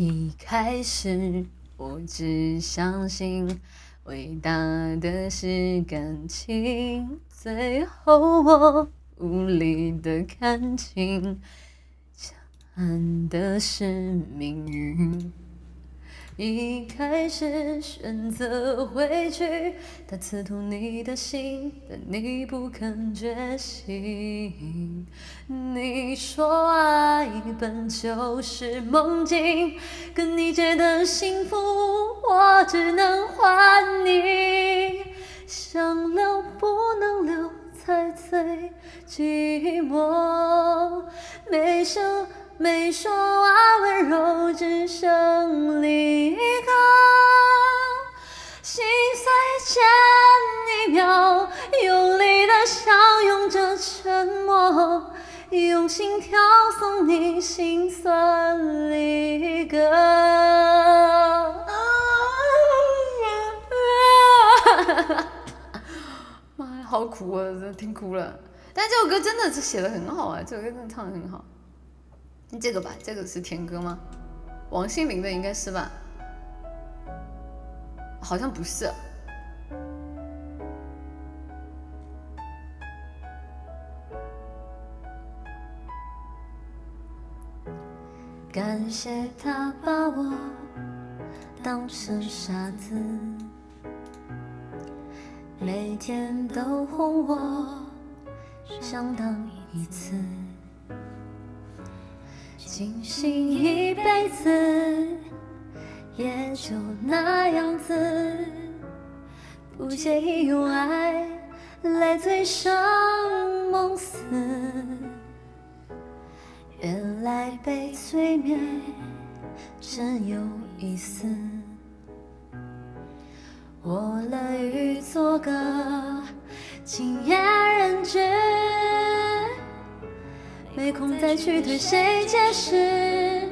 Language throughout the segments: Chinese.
一开始我只相信伟大的是感情，最后我无力的看清，强悍的是命运。一开始选择回去，它刺痛你的心，但你不肯觉醒。你说爱本就是梦境，跟你借的幸福，我只能还你。想留不能留，才最寂寞。没想。没说话温柔，只剩离歌。心碎前一秒，用力的相拥着沉默，用心跳送你心酸离歌。妈呀，好苦啊，真听哭了。但这首歌真的是写的很好啊，这首歌真的唱的很好。这个吧，这个是甜歌吗？王心凌的应该是吧？好像不是。感谢他把我当成傻子，每天都哄我，想当一次。庆幸一辈子也就那样子，不介意用爱来醉生梦死。原来被催眠真有意思，我乐于做个惊艳没空再去对谁解释，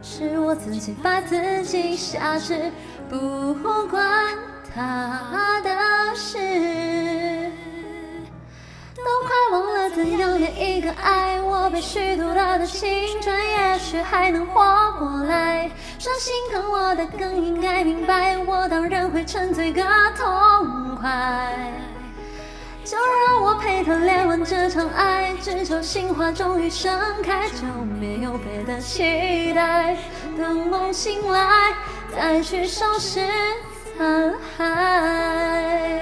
是我自己把自己挟持，不关他的事。都快忘了怎样恋一个爱我被虚度了的青春，也许还能活过来。说心疼我的更应该明白，我当然会沉醉个痛快。就让我陪他恋完这场爱，只求心花终于盛开，就没有别的期待。等梦醒来，再去收拾残骸。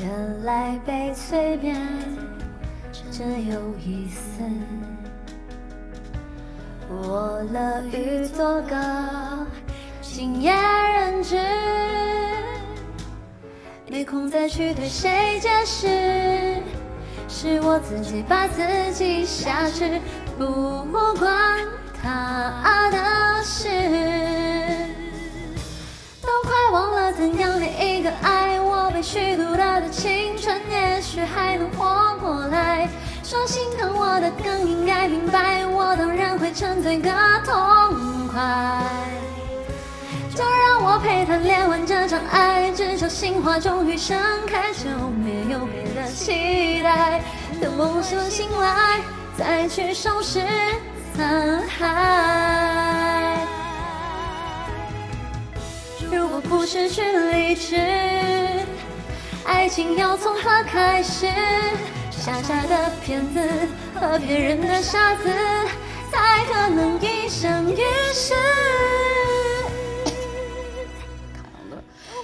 原来被催眠真有意思，我乐于做个惊艳人质，没空再去对谁解释，是我自己把自己挟持，不关他的事，都快忘了怎样恋一个爱。我被虚度，也许还能活过来。说心疼我的，更应该明白，我当然会沉醉个痛快。就让我陪他恋完这场爱，只求心花终于盛开，就没有别的期待。等梦醒来，再去收拾残骸。如果不失去理智。爱情要从何开始？傻傻的骗子和骗人的傻子，才可能一生一世。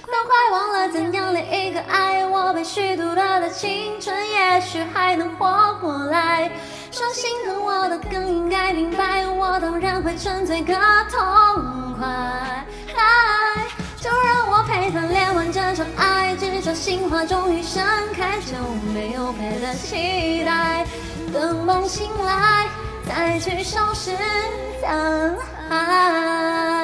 都快忘了怎样恋一个爱我被虚度了的青春，也许还能活过来。说心疼我的，更应该明白，我当然会沉醉个痛快。花终于盛开，就没有别的期待。等梦醒来，再去收拾残骸。